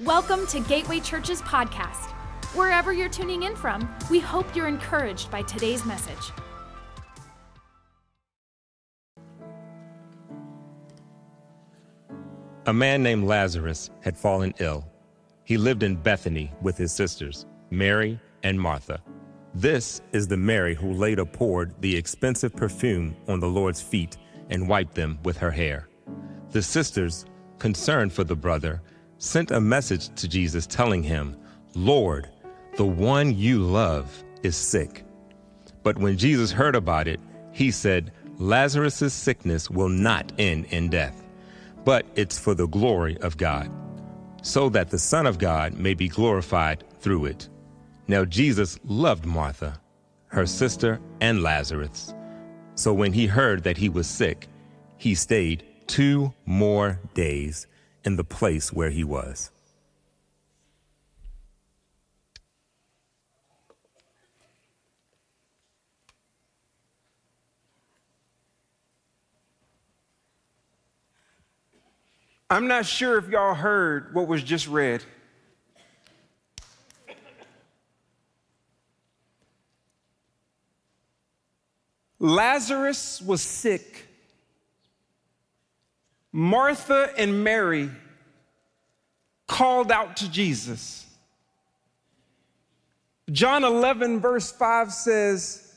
Welcome to Gateway Church's podcast. Wherever you're tuning in from, we hope you're encouraged by today's message. A man named Lazarus had fallen ill. He lived in Bethany with his sisters, Mary and Martha. This is the Mary who later poured the expensive perfume on the Lord's feet and wiped them with her hair. The sisters, concerned for the brother, sent a message to Jesus telling him, Lord, the one you love is sick. But when Jesus heard about it, he said, Lazarus' sickness will not end in death, but it's for the glory of God, so that the Son of God may be glorified through it. Now Jesus loved Martha, her sister, and Lazarus. So when he heard that he was sick, he stayed two more days in the place where he was. I'm not sure if y'all heard what was just read. Lazarus was sick. Martha and Mary called out to Jesus. John 11, verse 5 says,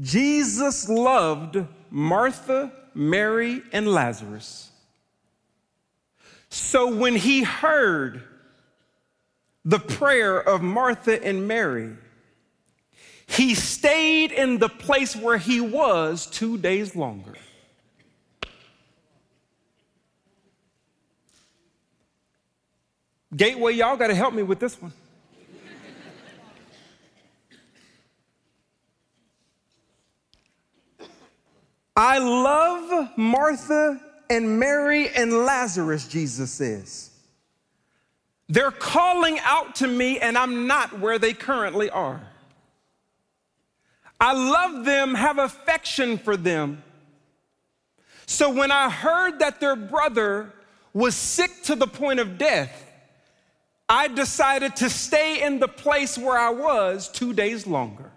Jesus loved Martha, Mary, and Lazarus. So when he heard the prayer of Martha and Mary, he stayed in the place where he was two days longer. Gateway, y'all got to help me with this one. I love Martha and Mary and Lazarus, Jesus says. They're calling out to me, and I'm not where they currently are. I love them, have affection for them. So when I heard that their brother was sick to the point of death, I decided to stay in the place where I was two days longer.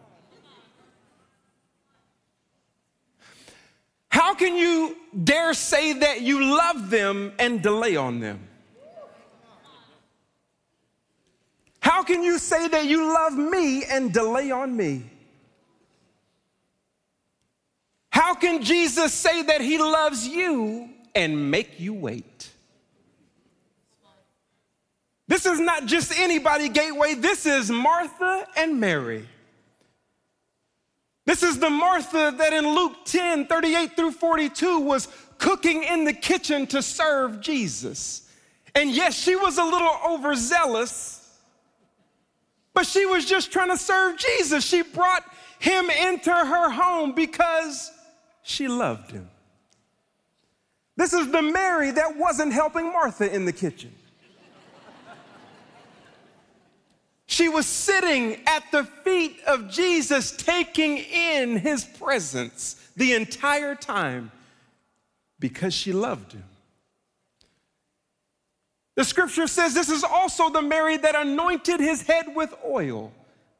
How can you dare say that you love them and delay on them? How can you say that you love me and delay on me? How can Jesus say that he loves you and make you wait? This is not just anybody, Gateway. This is Martha and Mary. This is the Martha that in Luke 10 38 through 42 was cooking in the kitchen to serve Jesus. And yes, she was a little overzealous, but she was just trying to serve Jesus. She brought him into her home because she loved him. This is the Mary that wasn't helping Martha in the kitchen. She was sitting at the feet of Jesus, taking in his presence the entire time because she loved him. The scripture says this is also the Mary that anointed his head with oil,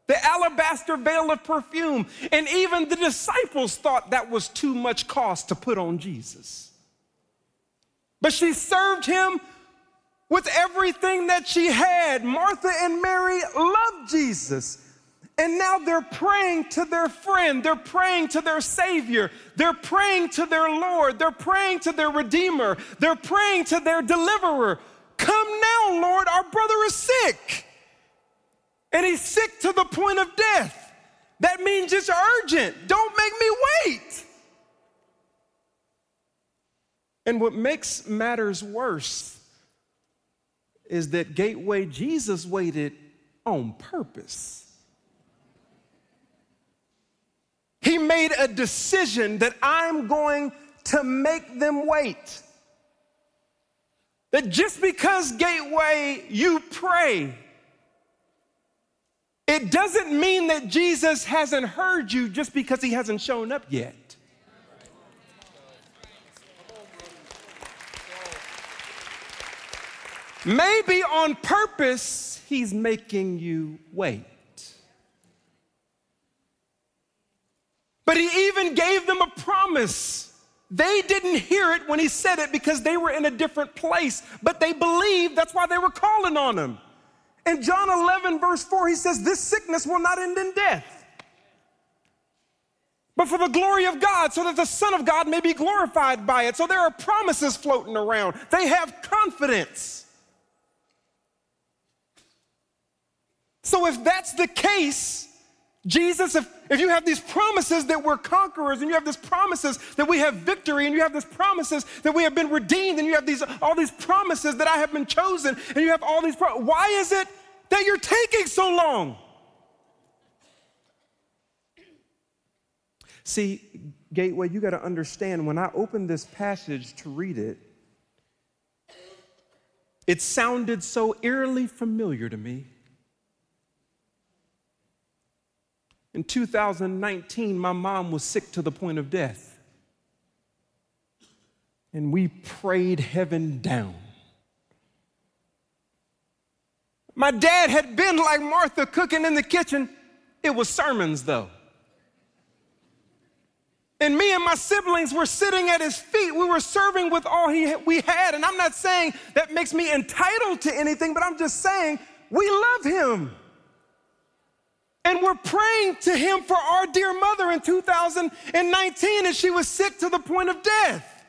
the alabaster veil of perfume. And even the disciples thought that was too much cost to put on Jesus. But she served him with everything that she had. Martha and Mary loved Jesus. And now they're praying to their friend. They're praying to their Savior. They're praying to their Lord. They're praying to their Redeemer. They're praying to their Deliverer. Come now, Lord, our brother is sick. And he's sick to the point of death. That means it's urgent. Don't make me wait. And what makes matters worse is that Gateway Jesus waited on purpose. He made a decision that I'm going to make them wait. That just because Gateway you pray, it doesn't mean that Jesus hasn't heard you just because he hasn't shown up yet. Maybe on purpose, he's making you wait. But he even gave them a promise. They didn't hear it when he said it because they were in a different place, but they believed that's why they were calling on him. In John 11, verse 4, he says, This sickness will not end in death, but for the glory of God, so that the Son of God may be glorified by it. So there are promises floating around. They have confidence. So if that's the case, Jesus, if, if you have these promises that we're conquerors, and you have these promises that we have victory, and you have these promises that we have been redeemed, and you have these all these promises that I have been chosen, and you have all these pro- why is it that you're taking so long? See, Gateway, you got to understand when I opened this passage to read it, it sounded so eerily familiar to me. In 2019, my mom was sick to the point of death. And we prayed heaven down. My dad had been like Martha cooking in the kitchen. It was sermons, though. And me and my siblings were sitting at his feet. We were serving with all he, we had. And I'm not saying that makes me entitled to anything, but I'm just saying we love him. And we're praying to him for our dear mother in 2019 and she was sick to the point of death.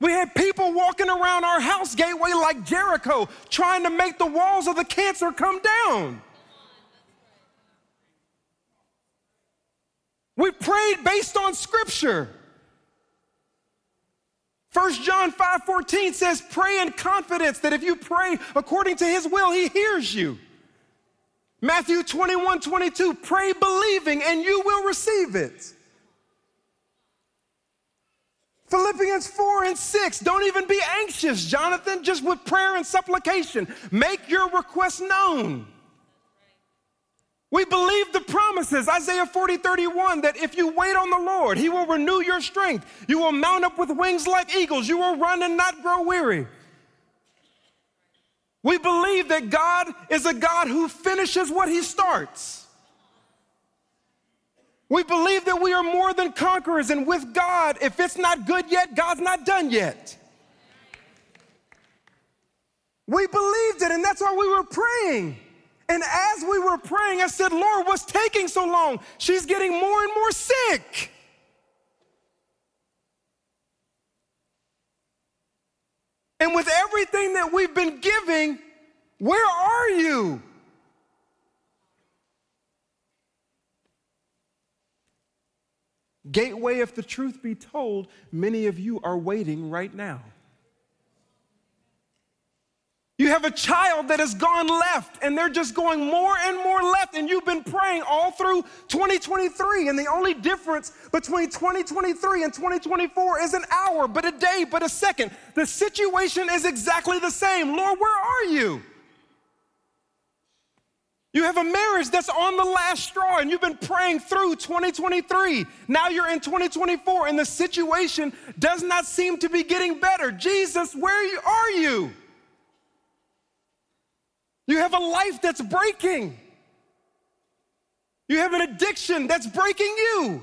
We had people walking around our house gateway like Jericho, trying to make the walls of the cancer come down. We prayed based on scripture. 1 John 5 14 says, Pray in confidence that if you pray according to his will, he hears you. Matthew 21 22, pray believing and you will receive it. Philippians 4 and 6, don't even be anxious, Jonathan, just with prayer and supplication. Make your request known. We believe the promises, Isaiah 40, 31, that if you wait on the Lord, He will renew your strength. You will mount up with wings like eagles. You will run and not grow weary. We believe that God is a God who finishes what he starts. We believe that we are more than conquerors, and with God, if it's not good yet, God's not done yet. We believed it, and that's why we were praying. And as we were praying, I said, Lord, what's taking so long? She's getting more and more sick. And with everything that we've been giving, where are you? Gateway, if the truth be told, many of you are waiting right now. You have a child that has gone left and they're just going more and more left, and you've been praying all through 2023. And the only difference between 2023 and 2024 is an hour, but a day, but a second. The situation is exactly the same. Lord, where are you? You have a marriage that's on the last straw and you've been praying through 2023. Now you're in 2024 and the situation does not seem to be getting better. Jesus, where are you? You have a life that's breaking. You have an addiction that's breaking you.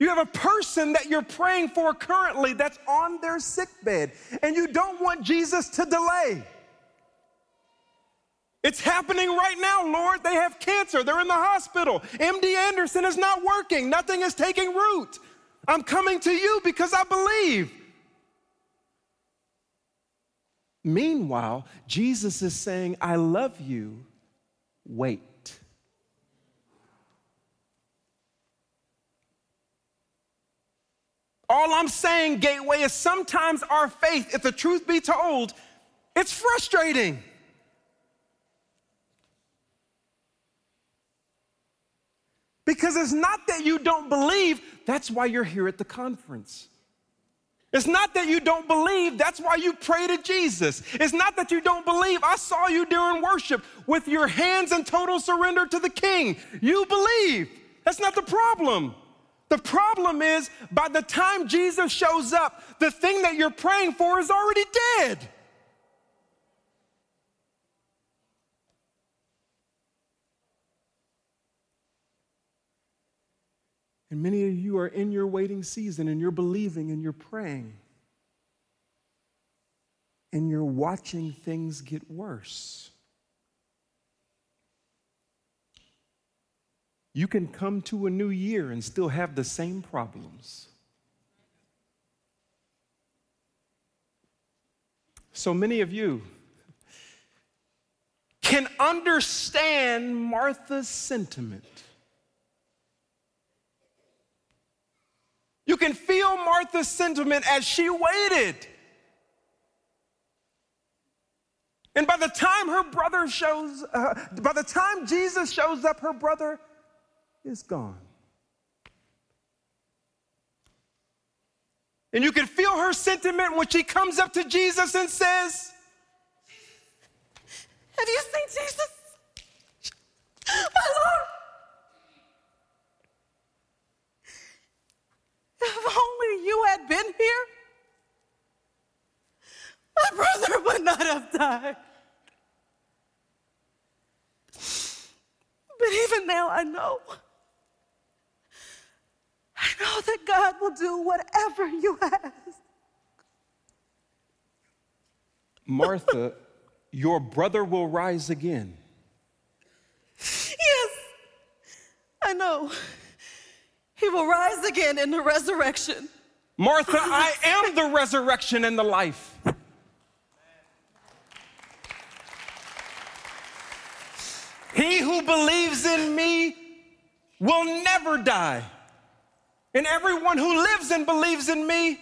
You have a person that you're praying for currently that's on their sick bed, and you don't want Jesus to delay. It's happening right now, Lord. They have cancer. They're in the hospital. MD Anderson is not working. Nothing is taking root. I'm coming to you because I believe. Meanwhile, Jesus is saying, I love you, wait. All I'm saying, Gateway, is sometimes our faith, if the truth be told, it's frustrating. Because it's not that you don't believe, that's why you're here at the conference. It's not that you don't believe, that's why you pray to Jesus. It's not that you don't believe. I saw you during worship with your hands in total surrender to the King. You believe. That's not the problem. The problem is, by the time Jesus shows up, the thing that you're praying for is already dead. And many of you are in your waiting season and you're believing and you're praying. And you're watching things get worse. You can come to a new year and still have the same problems. So many of you can understand Martha's sentiment. You can feel Martha's sentiment as she waited. And by the time her brother shows, uh, by the time Jesus shows up, her brother is gone. And you can feel her sentiment when she comes up to Jesus and says, Have you seen Jesus? My Lord. If only you had been here, my brother would not have died. But even now, I know. I know that God will do whatever you ask. Martha, your brother will rise again. Yes, I know. He will rise again in the resurrection. Martha, I am the resurrection and the life. He who believes in me will never die. And everyone who lives and believes in me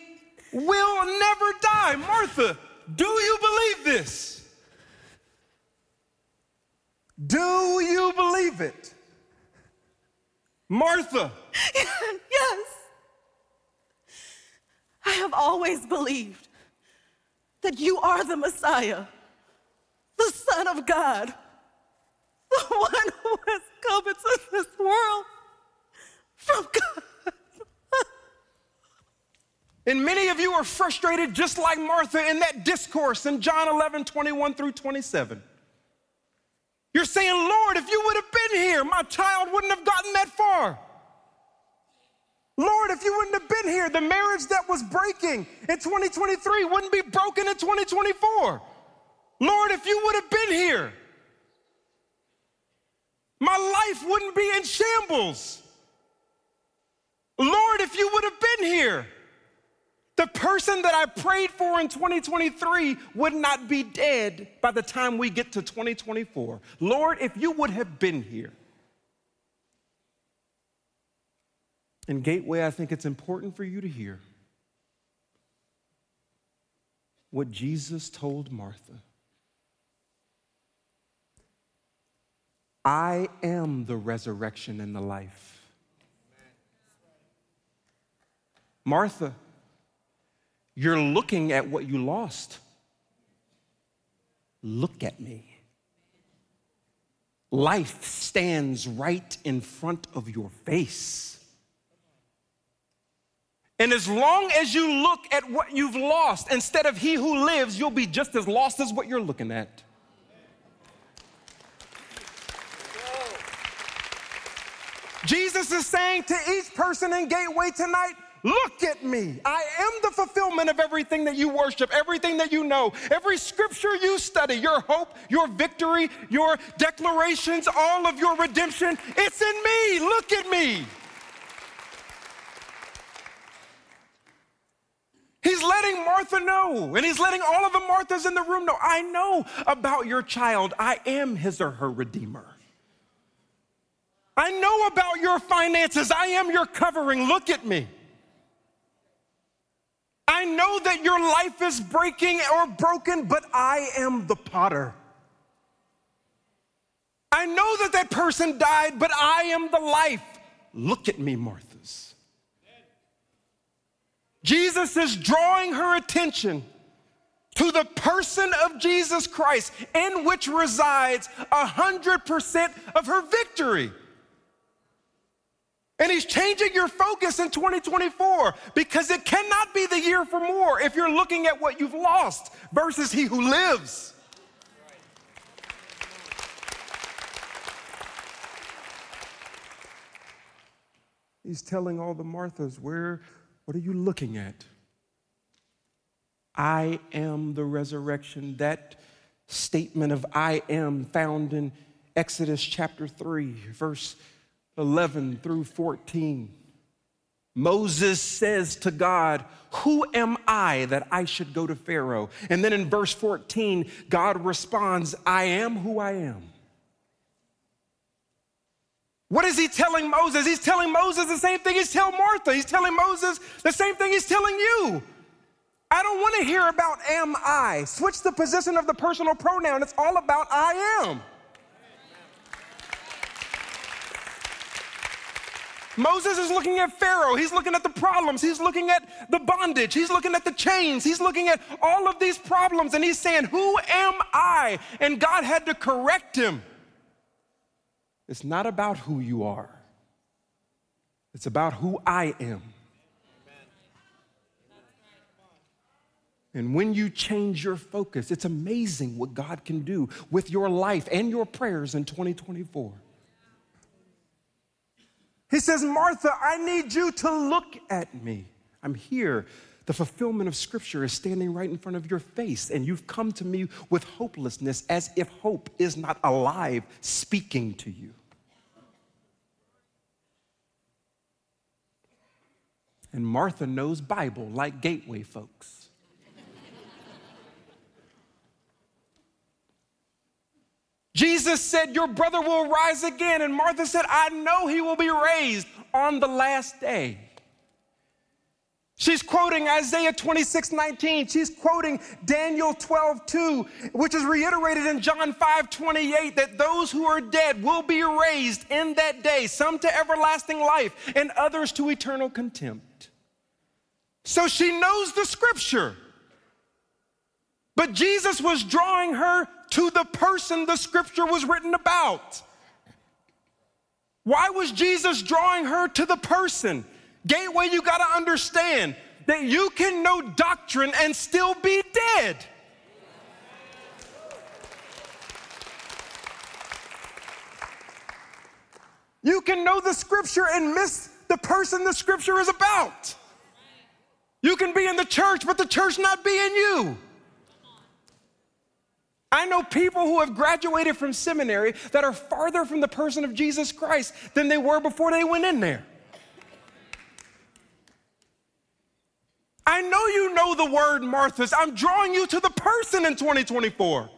will never die. Martha, do you believe this? Do you believe it? Martha. yes. I have always believed that you are the Messiah, the Son of God, the one who has come into this world from God. And many of you are frustrated just like Martha in that discourse in John 11, 21 through 27. You're saying, Lord, if you would have been here, my child wouldn't have gotten that far. Lord, if you wouldn't have been here, the marriage that was breaking in 2023 wouldn't be broken in 2024. Lord, if you would have been here, my life wouldn't be in shambles. Lord, if you would have been here, the person that I prayed for in 2023 would not be dead by the time we get to 2024. Lord, if you would have been here. In Gateway, I think it's important for you to hear what Jesus told Martha. I am the resurrection and the life. Martha, you're looking at what you lost. Look at me. Life stands right in front of your face. And as long as you look at what you've lost, instead of he who lives, you'll be just as lost as what you're looking at. Jesus is saying to each person in Gateway tonight, Look at me. I am the fulfillment of everything that you worship, everything that you know, every scripture you study, your hope, your victory, your declarations, all of your redemption. It's in me. Look at me. He's letting Martha know, and he's letting all of the Marthas in the room know I know about your child. I am his or her redeemer. I know about your finances. I am your covering. Look at me. I know that your life is breaking or broken, but I am the potter. I know that that person died, but I am the life. Look at me, Marthas. Jesus is drawing her attention to the person of Jesus Christ, in which resides a hundred percent of her victory. And he's changing your focus in 2024 because it cannot be the year for more if you're looking at what you've lost versus he who lives. He's telling all the Marthas, where, what are you looking at? I am the resurrection. That statement of I am found in Exodus chapter 3, verse 11 through 14. Moses says to God, Who am I that I should go to Pharaoh? And then in verse 14, God responds, I am who I am. What is he telling Moses? He's telling Moses the same thing he's telling Martha. He's telling Moses the same thing he's telling you. I don't want to hear about am I. Switch the position of the personal pronoun. It's all about I am. Moses is looking at Pharaoh. He's looking at the problems. He's looking at the bondage. He's looking at the chains. He's looking at all of these problems and he's saying, Who am I? And God had to correct him. It's not about who you are, it's about who I am. And when you change your focus, it's amazing what God can do with your life and your prayers in 2024. He says, Martha, I need you to look at me. I'm here. The fulfillment of Scripture is standing right in front of your face, and you've come to me with hopelessness as if hope is not alive speaking to you. And Martha knows Bible like gateway folks. Jesus said, Your brother will rise again. And Martha said, I know he will be raised on the last day. She's quoting Isaiah 26, 19. She's quoting Daniel 12, 2, which is reiterated in John 5, 28, that those who are dead will be raised in that day, some to everlasting life and others to eternal contempt. So she knows the scripture. But Jesus was drawing her to the person the scripture was written about. Why was Jesus drawing her to the person? Gateway, you got to understand that you can know doctrine and still be dead. You can know the scripture and miss the person the scripture is about. You can be in the church, but the church not be in you. I know people who have graduated from seminary that are farther from the person of Jesus Christ than they were before they went in there. I know you know the word Marthas. I'm drawing you to the person in 2024.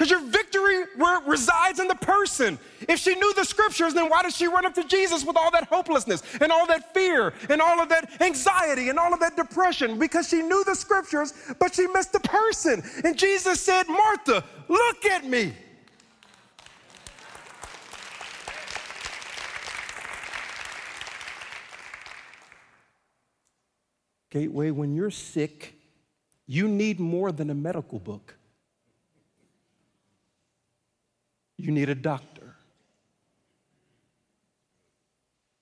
Because your victory resides in the person. If she knew the scriptures, then why did she run up to Jesus with all that hopelessness and all that fear and all of that anxiety and all of that depression? Because she knew the scriptures, but she missed the person. And Jesus said, Martha, look at me. Gateway, when you're sick, you need more than a medical book. You need a doctor.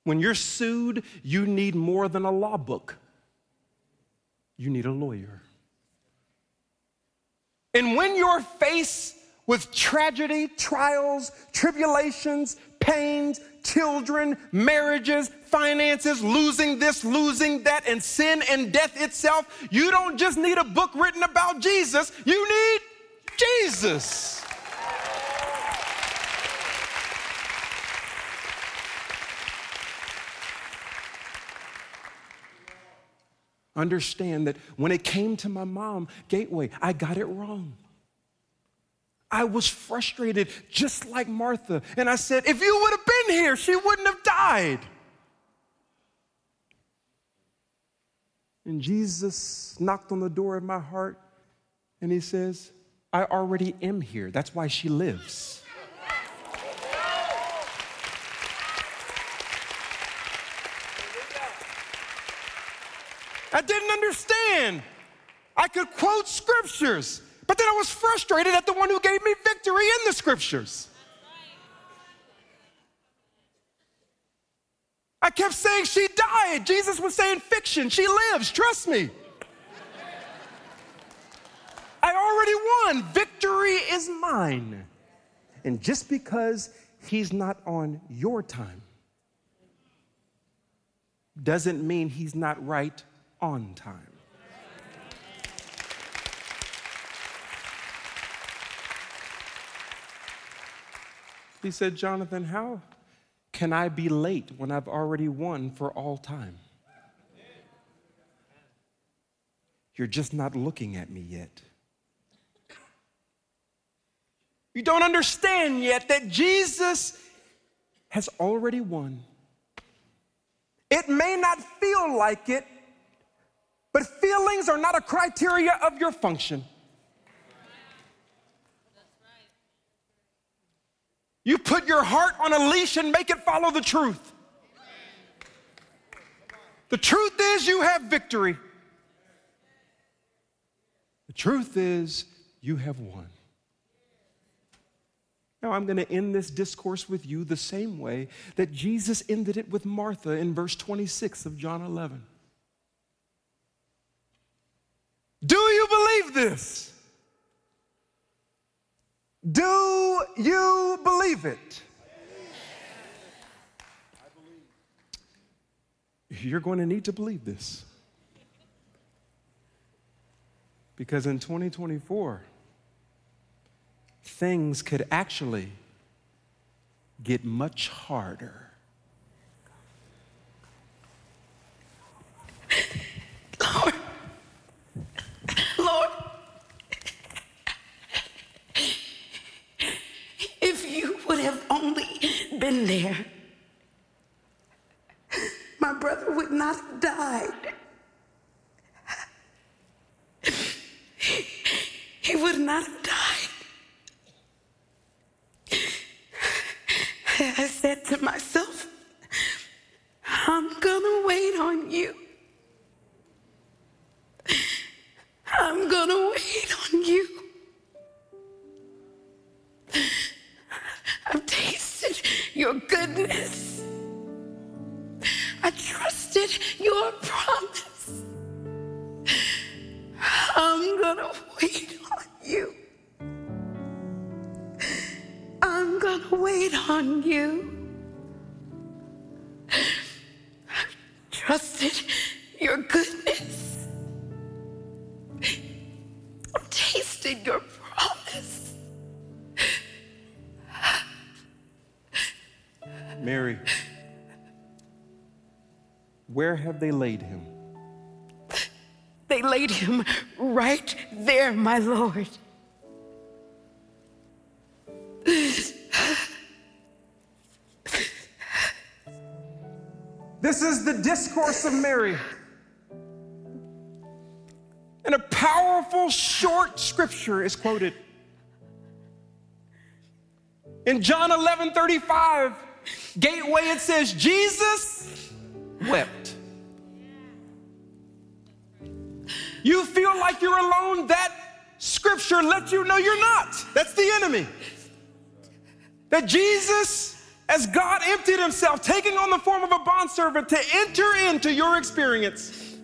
When you're sued, you need more than a law book. You need a lawyer. And when you're faced with tragedy, trials, tribulations, pains, children, marriages, finances, losing this, losing that, and sin and death itself, you don't just need a book written about Jesus, you need Jesus. Understand that when it came to my mom, Gateway, I got it wrong. I was frustrated just like Martha. And I said, if you would have been here, she wouldn't have died. And Jesus knocked on the door of my heart and he says, I already am here. That's why she lives. I didn't understand. I could quote scriptures, but then I was frustrated at the one who gave me victory in the scriptures. I kept saying she died. Jesus was saying fiction. She lives. Trust me. I already won. Victory is mine. And just because he's not on your time doesn't mean he's not right on time. He said, Jonathan, how can I be late when I've already won for all time? You're just not looking at me yet. You don't understand yet that Jesus has already won. It may not feel like it, but feelings are not a criteria of your function. You put your heart on a leash and make it follow the truth. The truth is, you have victory. The truth is, you have won. Now, I'm going to end this discourse with you the same way that Jesus ended it with Martha in verse 26 of John 11. Do you believe this? Do you believe it? You're going to need to believe this. Because in 2024, things could actually get much harder. Lord, Lord, if you would have only been there, my brother would not have died. He would not have died. I said to myself, I'm gonna wait on you. I'm gonna wait on you. I've tasted your goodness. I trusted your promise. I'm gonna wait on you. I'm gonna wait on you. I've trusted have they laid him? They laid him right there, my Lord. This is the discourse of Mary. And a powerful short scripture is quoted. In John 11 35, Gateway, it says, Jesus wept. You feel like you're alone, that scripture lets you know you're not. That's the enemy. That Jesus, as God emptied himself, taking on the form of a bondservant to enter into your experience.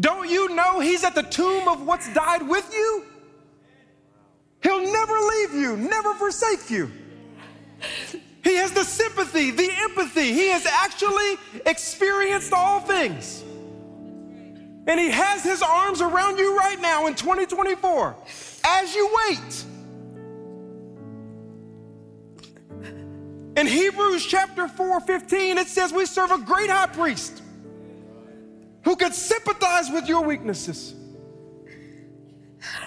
Don't you know he's at the tomb of what's died with you? He'll never leave you, never forsake you. He has the sympathy, the empathy. He has actually experienced all things. And he has his arms around you right now in 2024 as you wait. In Hebrews chapter 4 15, it says, We serve a great high priest who can sympathize with your weaknesses.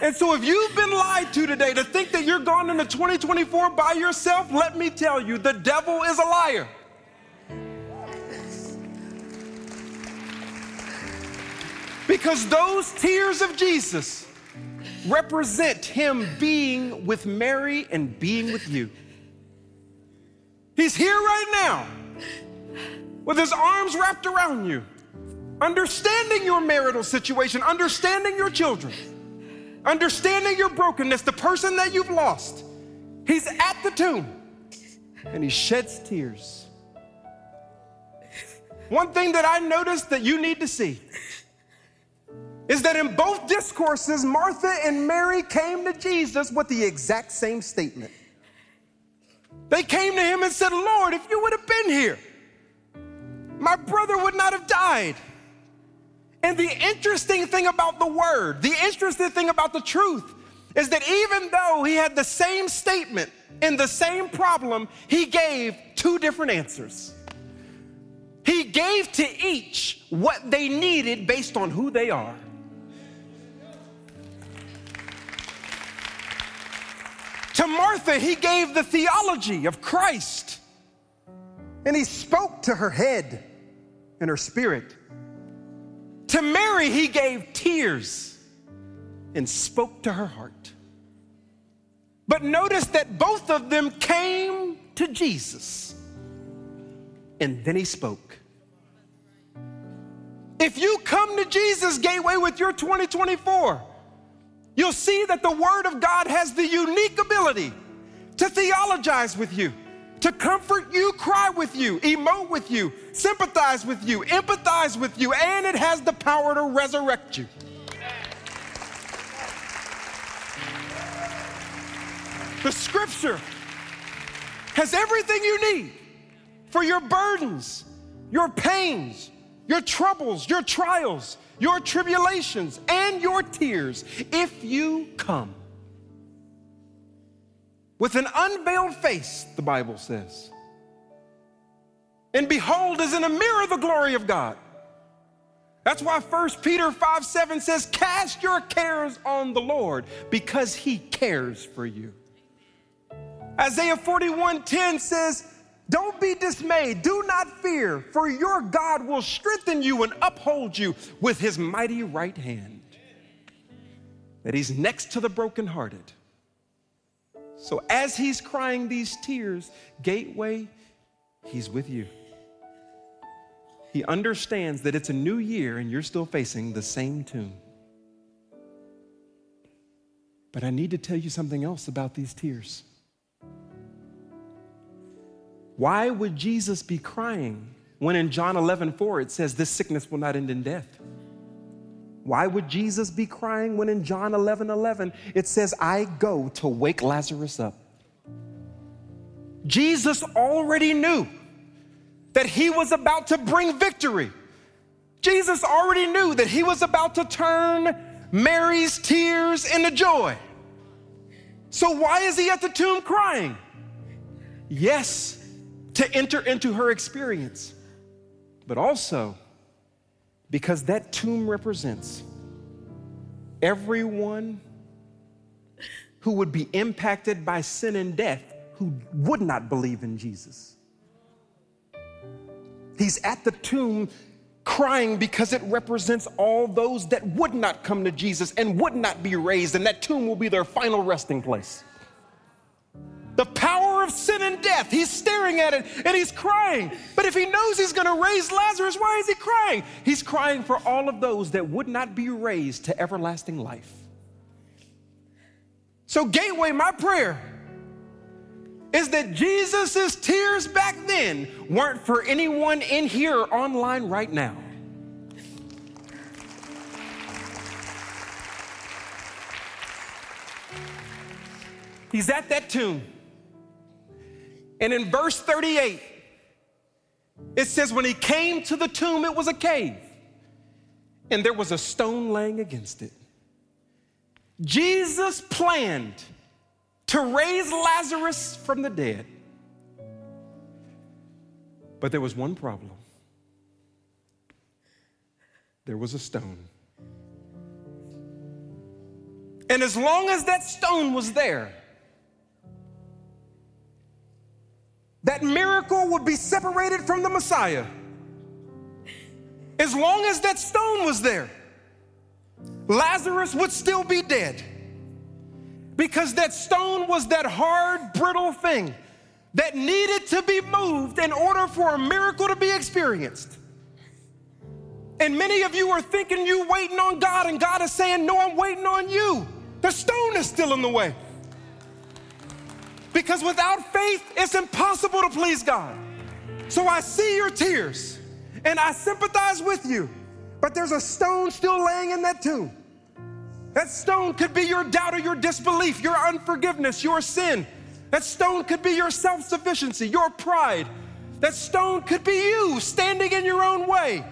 And so, if you've been lied to today to think that you're gone into 2024 by yourself, let me tell you, the devil is a liar. Because those tears of Jesus represent him being with Mary and being with you. He's here right now with his arms wrapped around you, understanding your marital situation, understanding your children, understanding your brokenness, the person that you've lost. He's at the tomb and he sheds tears. one thing that I noticed that you need to see is that in both discourses, Martha and Mary came to Jesus with the exact same statement. They came to him and said, Lord, if you would have been here, my brother would not have died. And the interesting thing about the word, the interesting thing about the truth, is that even though he had the same statement in the same problem, he gave two different answers. He gave to each what they needed based on who they are. To Martha, he gave the theology of Christ, and he spoke to her head and her spirit. To Mary, he gave tears and spoke to her heart. But notice that both of them came to Jesus and then he spoke. If you come to Jesus Gateway with your 2024, you'll see that the Word of God has the unique ability to theologize with you, to comfort you, cry with you, emote with you, sympathize with you, empathize with you, and it has the power to resurrect you. The scripture has everything you need for your burdens, your pains, your troubles, your trials, your tribulations, and your tears if you come. With an unveiled face, the Bible says. And behold, as in a mirror the glory of God. That's why 1 Peter 5 7 says, Cast your cares on the Lord because he cares for you. Isaiah 41 10 says, Don't be dismayed, do not fear, for your God will strengthen you and uphold you with his mighty right hand. That he's next to the brokenhearted. So as he's crying these tears, Gateway, he's with you. He understands that it's a new year and you're still facing the same tomb. But I need to tell you something else about these tears. Why would Jesus be crying when in John 11, 4 it says, This sickness will not end in death? Why would Jesus be crying when in John 11, 11 it says, I go to wake Lazarus up? Jesus already knew that he was about to bring victory. Jesus already knew that he was about to turn Mary's tears into joy. So, why is he at the tomb crying? Yes, to enter into her experience, but also because that tomb represents everyone who would be impacted by sin and death who would not believe in Jesus. He's at the tomb crying because it represents all those that would not come to Jesus and would not be raised, and that tomb will be their final resting place the power of sin and death. He's staring at it and he's crying. But if he knows he's going to raise Lazarus, why is he crying? He's crying for all of those that would not be raised to everlasting life. So, Gateway, my prayer is that Jesus' tears back then weren't for anyone in here or online right now. He's at that tomb. And in verse 38, it says, When he came to the tomb, it was a cave, and there was a stone laying against it. Jesus planned to raise Lazarus from the dead. But there was one problem there was a stone. And as long as that stone was there, that miracle would be separated from the Messiah. As long as that stone was there, Lazarus would still be dead. Because that stone was that hard, brittle thing that needed to be moved in order for a miracle to be experienced. And many of you are thinking you're waiting on God, and God is saying, No, I'm waiting on you. The stone is still in the way. Because without faith, it's impossible to please God. So I see your tears And I sympathize with you, but there's a stone still laying in that tomb. That stone could be your doubt or your disbelief, your unforgiveness, your sin. That stone could be your self sufficiency, your pride. That stone could be you standing in your own way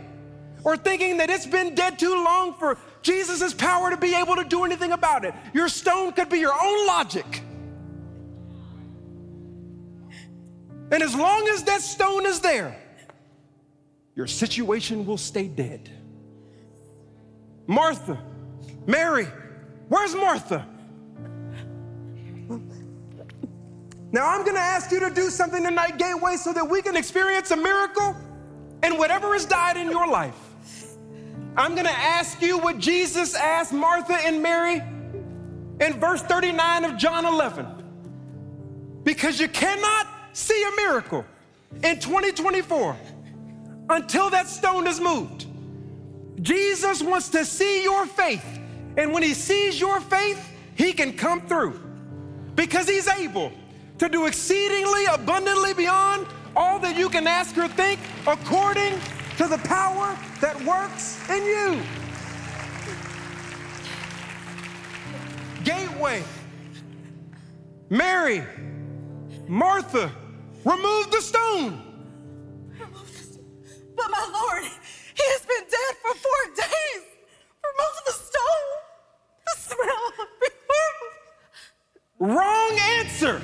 or thinking that it's been dead too long for Jesus' power to be able to do anything about it. Your stone could be your own logic. And as long as that stone is there, your situation will stay dead. Martha, Mary, where's Martha? Now I'm gonna ask you to do something tonight, Gateway, so that we can experience a miracle in whatever has died in your life. I'm gonna ask you what Jesus asked Martha and Mary in verse 39 of John 11. Because you cannot see a miracle in 2024 until that stone is moved. Jesus wants to see your faith. And when he sees your faith, he can come through because he's able to do exceedingly abundantly beyond all that you can ask or think according to the power that works in you. Gateway, Mary, Martha, remove the stone. Remove the stone. But my Lord, he has been dead for four days. Remove the stone. The smell Wrong answer.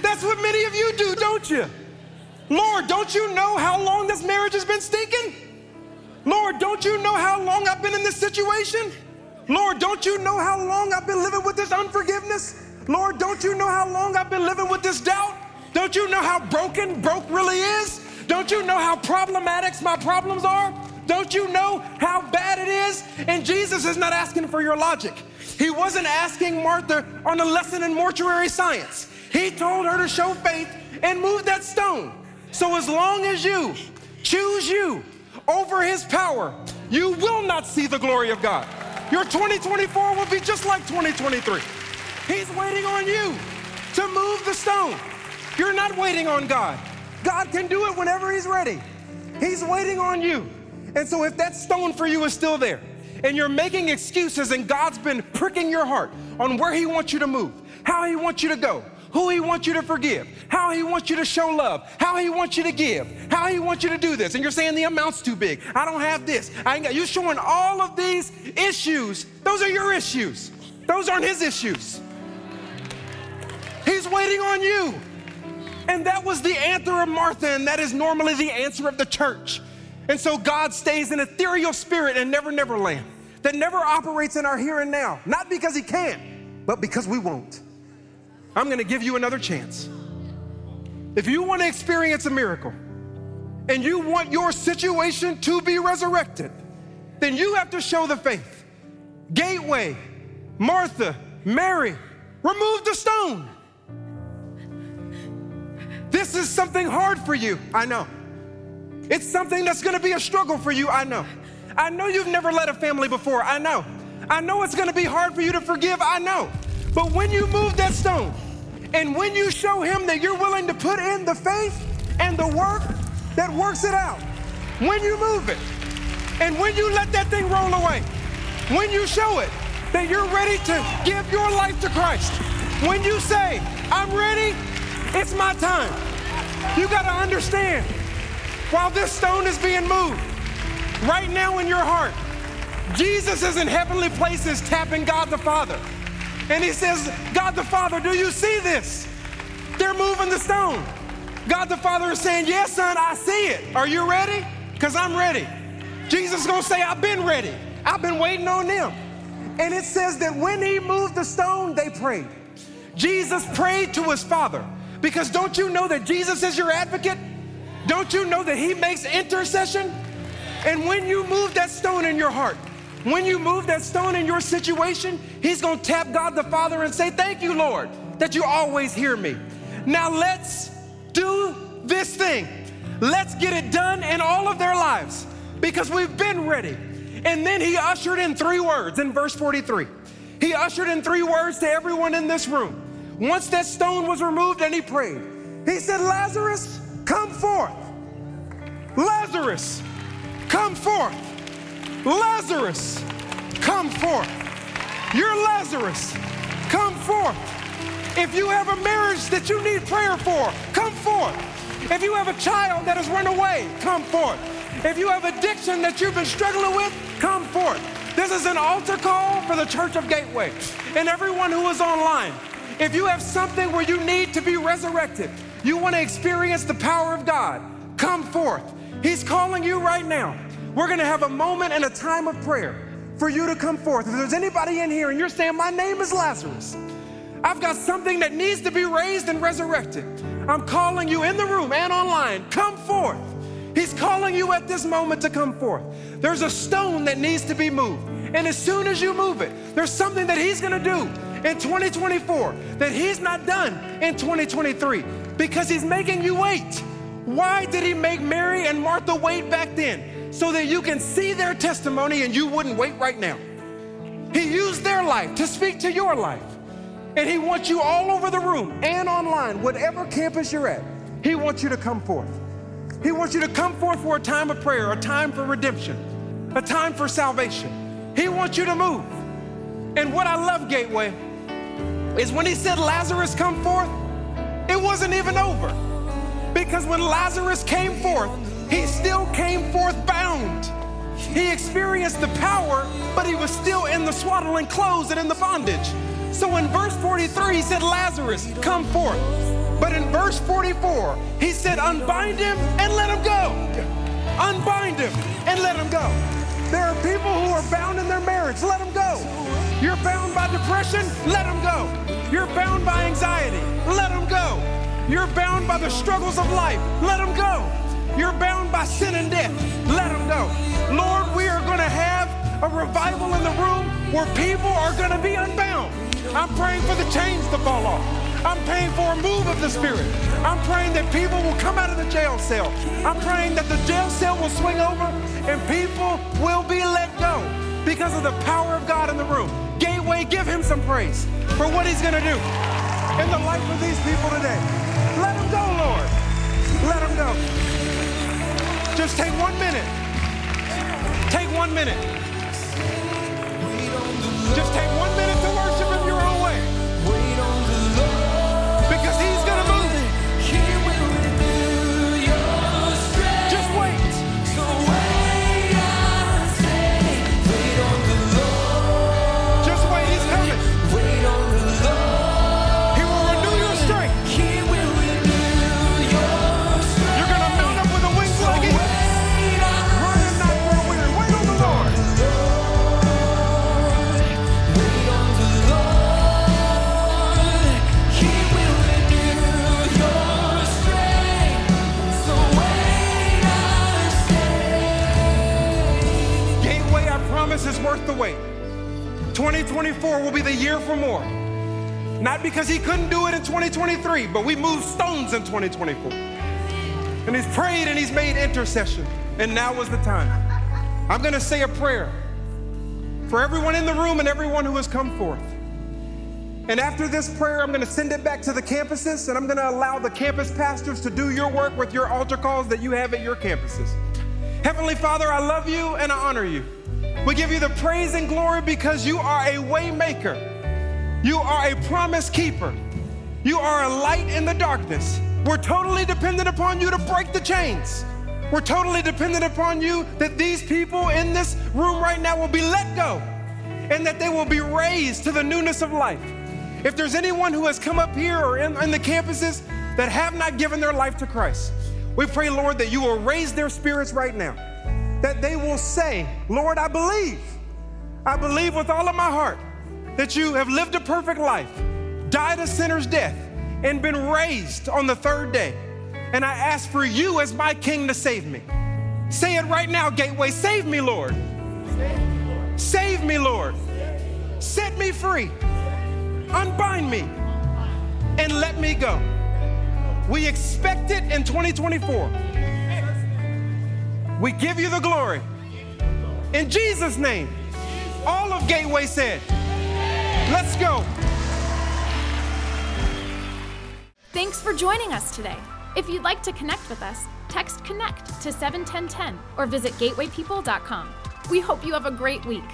That's what many of you do, don't you? Lord, don't you know how long this marriage has been stinking? Lord, don't you know how long I've been in this situation? Lord, don't you know how long I've been living with this unforgiveness? Lord, don't you know how long I've been living with this doubt? Don't you know how broken broke really is? Don't you know how problematic my problems are? Don't you know how bad it is? And Jesus is not asking for your logic. He wasn't asking Martha on a lesson in mortuary science. He told her to show faith and move that stone. So as long as you choose you over his power, you will not see the glory of God. Your 2024 will be just like 2023. He's waiting on you to move the stone. You're not waiting on God. God can do it whenever He's ready. He's waiting on you. And so, if that stone for you is still there, and you're making excuses, and God's been pricking your heart on where He wants you to move, how He wants you to go, who He wants you to forgive, how He wants you to show love, how He wants you to give, how He wants you to do this, and you're saying the amount's too big, I don't have this, I ain't got, you're showing all of these issues. Those are your issues, those aren't His issues. He's waiting on you. And that was the answer of Martha, and that is normally the answer of the church. And so God stays an ethereal spirit and never, never land that never operates in our here and now. Not because He can't, but because we won't. I'm gonna give you another chance. If you wanna experience a miracle and you want your situation to be resurrected, then you have to show the faith. Gateway, Martha, Mary, remove the stone. This is something hard for you, I know. It's something that's gonna be a struggle for you, I know. I know you've never led a family before, I know. I know it's gonna be hard for you to forgive, I know. But when you move that stone, and when you show him that you're willing to put in the faith and the work that works it out, when you move it, and when you let that thing roll away, when you show it that you're ready to give your life to Christ, when you say, I'm ready, it's my time. You got to understand, while this stone is being moved, right now in your heart, Jesus is in heavenly places tapping God the Father. And he says, God the Father, do you see this? They're moving the stone. God the Father is saying, Yes, son, I see it. Are you ready? Because I'm ready. Jesus is going to say, I've been ready. I've been waiting on them. And it says that when he moved the stone, they prayed. Jesus prayed to his Father. Because don't you know that Jesus is your advocate? Don't you know that He makes intercession? And when you move that stone in your heart, when you move that stone in your situation, He's gonna tap God the Father and say, Thank you, Lord, that you always hear me. Now let's do this thing. Let's get it done in all of their lives because we've been ready. And then He ushered in three words in verse 43. He ushered in three words to everyone in this room. Once that stone was removed and he prayed, he said, Lazarus, come forth. Lazarus, come forth. Lazarus, come forth. You're Lazarus, come forth. If you have a marriage that you need prayer for, come forth. If you have a child that has run away, come forth. If you have addiction that you've been struggling with, come forth. This is an altar call for the Church of Gateway and everyone who is online. If you have something where you need to be resurrected, you want to experience the power of God, come forth. He's calling you right now. We're going to have a moment and a time of prayer for you to come forth. If there's anybody in here and you're saying, My name is Lazarus, I've got something that needs to be raised and resurrected. I'm calling you in the room and online, come forth. He's calling you at this moment to come forth. There's a stone that needs to be moved. And as soon as you move it, there's something that He's gonna do in 2024 that He's not done in 2023 because He's making you wait. Why did He make Mary and Martha wait back then? So that you can see their testimony and you wouldn't wait right now. He used their life to speak to your life. And He wants you all over the room and online, whatever campus you're at, He wants you to come forth. He wants you to come forth for a time of prayer, a time for redemption, a time for salvation. He wants you to move. And what I love, Gateway, is when he said, Lazarus, come forth, it wasn't even over. Because when Lazarus came forth, he still came forth bound. He experienced the power, but he was still in the swaddling clothes and in the bondage. So in verse 43, he said, Lazarus, come forth. But in verse 44, he said, Unbind him and let him go. Unbind him and let him go. There are people who are bound in their marriage. Let them go. You're bound by depression. Let them go. You're bound by anxiety. Let them go. You're bound by the struggles of life. Let them go. You're bound by sin and death. Let them go. Lord, we are going to have a revival in the room where people are going to be unbound. I'm praying for the chains to fall off. I'm praying for a move of the Spirit. I'm praying that people will come out of the jail cell. I'm praying that the jail cell will swing over and people will be let go because of the power of God in the room. Gateway, give him some praise for what he's going to do in the life of these people today. Let him go, Lord. Let him go. Just take one minute. Take one minute. Just take one minute 2023, but we moved stones in 2024. And he's prayed and he's made intercession. And now is the time. I'm going to say a prayer for everyone in the room and everyone who has come forth. And after this prayer, I'm going to send it back to the campuses and I'm going to allow the campus pastors to do your work with your altar calls that you have at your campuses. Heavenly Father, I love you and I honor you. We give you the praise and glory because you are a way maker. You are a promise keeper. You are a light in the darkness. We're totally dependent upon you to break the chains. We're totally dependent upon you that these people in this room right now will be let go and that they will be raised to the newness of life. If there's anyone who has come up here or in, in the campuses that have not given their life to Christ, we pray, Lord, that you will raise their spirits right now, that they will say, Lord, I believe. I believe with all of my heart that you have lived a perfect life, died a sinner's death, and been raised on the third day. And I ask for you as my king to save me. Say it right now, Gateway. Save me, Lord. Save me, Lord. Set me free. Unbind me and let me go. We expect it in 2024. We give you the glory. In Jesus' name, all of Gateway said, Let's go. Thanks for joining us today. If you'd like to connect with us, Text Connect to 71010 or visit gatewaypeople.com. We hope you have a great week.